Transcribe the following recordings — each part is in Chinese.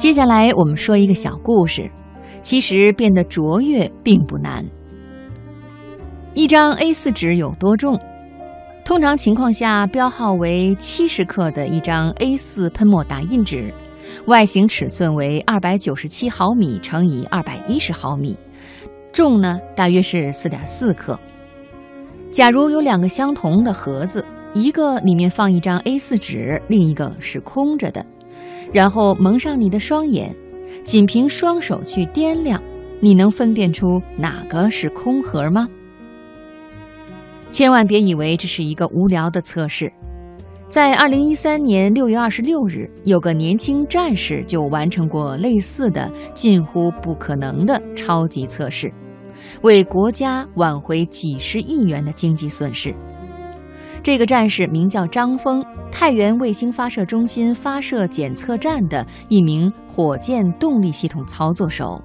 接下来我们说一个小故事，其实变得卓越并不难。一张 A4 纸有多重？通常情况下，标号为七十克的一张 A4 喷墨打印纸，外形尺寸为二百九十七毫米乘以二百一十毫米，重呢大约是四点四克。假如有两个相同的盒子，一个里面放一张 A4 纸，另一个是空着的，然后蒙上你的双眼，仅凭双手去掂量，你能分辨出哪个是空盒吗？千万别以为这是一个无聊的测试，在二零一三年六月二十六日，有个年轻战士就完成过类似的近乎不可能的超级测试，为国家挽回几十亿元的经济损失。这个战士名叫张峰，太原卫星发射中心发射检测站的一名火箭动力系统操作手。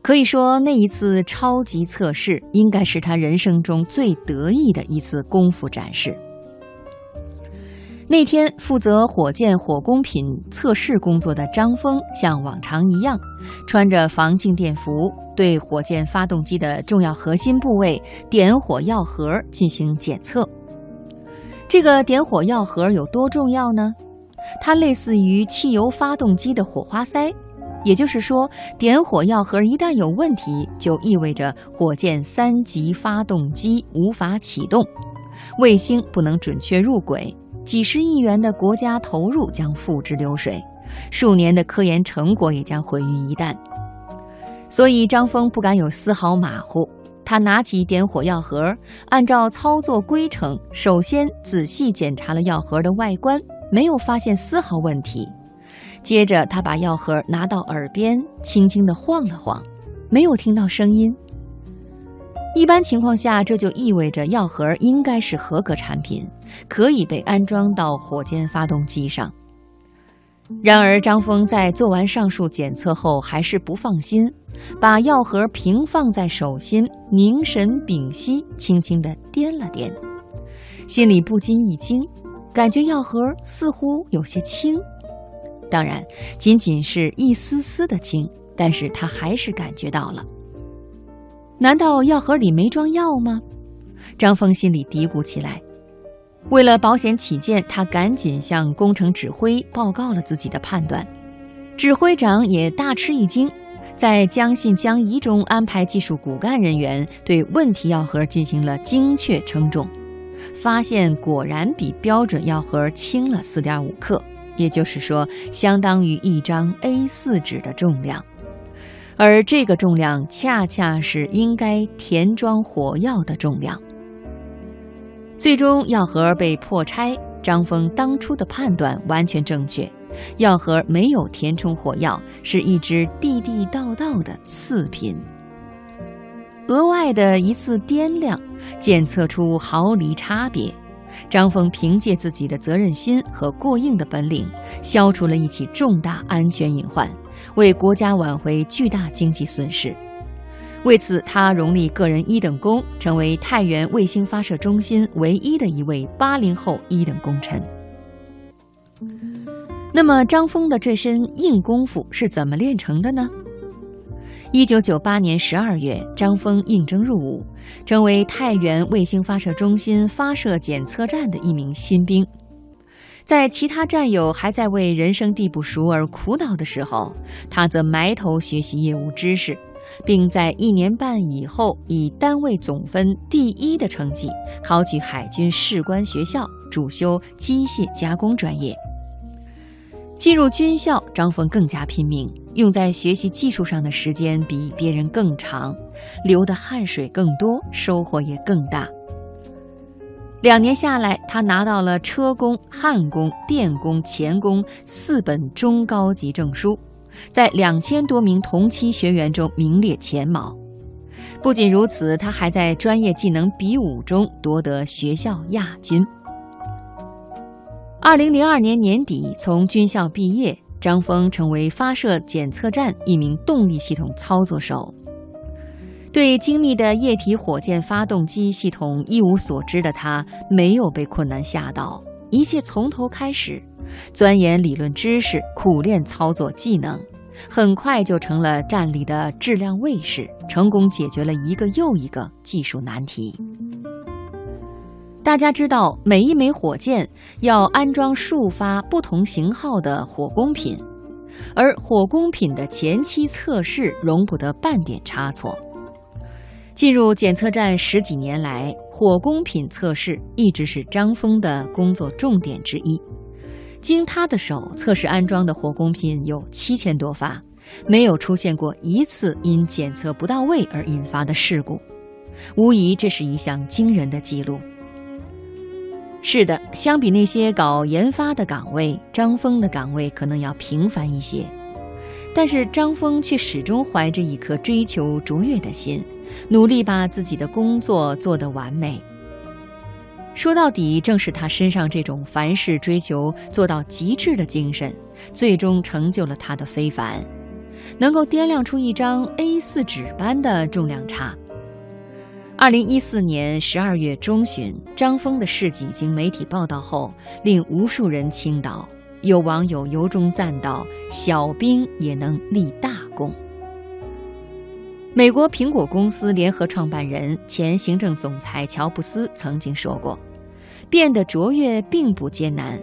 可以说，那一次超级测试应该是他人生中最得意的一次功夫展示。那天，负责火箭火工品测试工作的张峰，像往常一样，穿着防静电服，对火箭发动机的重要核心部位——点火药盒进行检测。这个点火药盒有多重要呢？它类似于汽油发动机的火花塞。也就是说，点火药盒一旦有问题，就意味着火箭三级发动机无法启动，卫星不能准确入轨，几十亿元的国家投入将付之流水，数年的科研成果也将毁于一旦。所以张峰不敢有丝毫马虎，他拿起点火药盒，按照操作规程，首先仔细检查了药盒的外观，没有发现丝毫问题。接着，他把药盒拿到耳边，轻轻地晃了晃，没有听到声音。一般情况下，这就意味着药盒应该是合格产品，可以被安装到火箭发动机上。然而，张峰在做完上述检测后，还是不放心，把药盒平放在手心，凝神屏息，轻轻地掂了掂，心里不禁一惊，感觉药盒似乎有些轻。当然，仅仅是一丝丝的轻，但是他还是感觉到了。难道药盒里没装药吗？张峰心里嘀咕起来。为了保险起见，他赶紧向工程指挥报告了自己的判断。指挥长也大吃一惊，在将信将疑中安排技术骨干人员对问题药盒进行了精确称重，发现果然比标准药盒轻了四点五克。也就是说，相当于一张 A4 纸的重量，而这个重量恰恰是应该填装火药的重量。最终，药盒被破拆。张峰当初的判断完全正确，药盒没有填充火药，是一只地地道道的次品。额外的一次掂量，检测出毫厘差别。张峰凭借自己的责任心和过硬的本领，消除了一起重大安全隐患，为国家挽回巨大经济损失。为此，他荣立个人一等功，成为太原卫星发射中心唯一的一位八零后一等功臣。那么，张峰的这身硬功夫是怎么练成的呢？一九九八年十二月，张峰应征入伍，成为太原卫星发射中心发射检测站的一名新兵。在其他战友还在为人生地不熟而苦恼的时候，他则埋头学习业务知识，并在一年半以后以单位总分第一的成绩考取海军士官学校，主修机械加工专业。进入军校，张峰更加拼命，用在学习技术上的时间比别人更长，流的汗水更多，收获也更大。两年下来，他拿到了车工、焊工、电工、钳工四本中高级证书，在两千多名同期学员中名列前茅。不仅如此，他还在专业技能比武中夺得学校亚军。二零零二年年底，从军校毕业，张峰成为发射检测站一名动力系统操作手。对精密的液体火箭发动机系统一无所知的他，没有被困难吓倒，一切从头开始，钻研理论知识，苦练操作技能，很快就成了站里的质量卫士，成功解决了一个又一个技术难题。大家知道，每一枚火箭要安装数发不同型号的火工品，而火工品的前期测试容不得半点差错。进入检测站十几年来，火工品测试一直是张峰的工作重点之一。经他的手测试安装的火工品有七千多发，没有出现过一次因检测不到位而引发的事故，无疑这是一项惊人的记录。是的，相比那些搞研发的岗位，张峰的岗位可能要平凡一些。但是张峰却始终怀着一颗追求卓越的心，努力把自己的工作做得完美。说到底，正是他身上这种凡事追求做到极致的精神，最终成就了他的非凡，能够掂量出一张 A4 纸般的重量差。二零一四年十二月中旬，张峰的事迹经媒体报道后，令无数人倾倒。有网友由衷赞道：“小兵也能立大功。”美国苹果公司联合创办人、前行政总裁乔布斯曾经说过：“变得卓越并不艰难，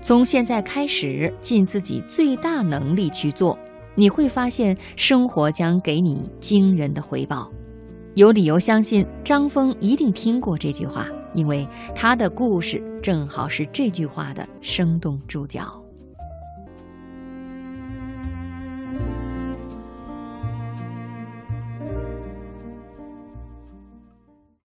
从现在开始，尽自己最大能力去做，你会发现生活将给你惊人的回报。”有理由相信张峰一定听过这句话。因为他的故事正好是这句话的生动注脚。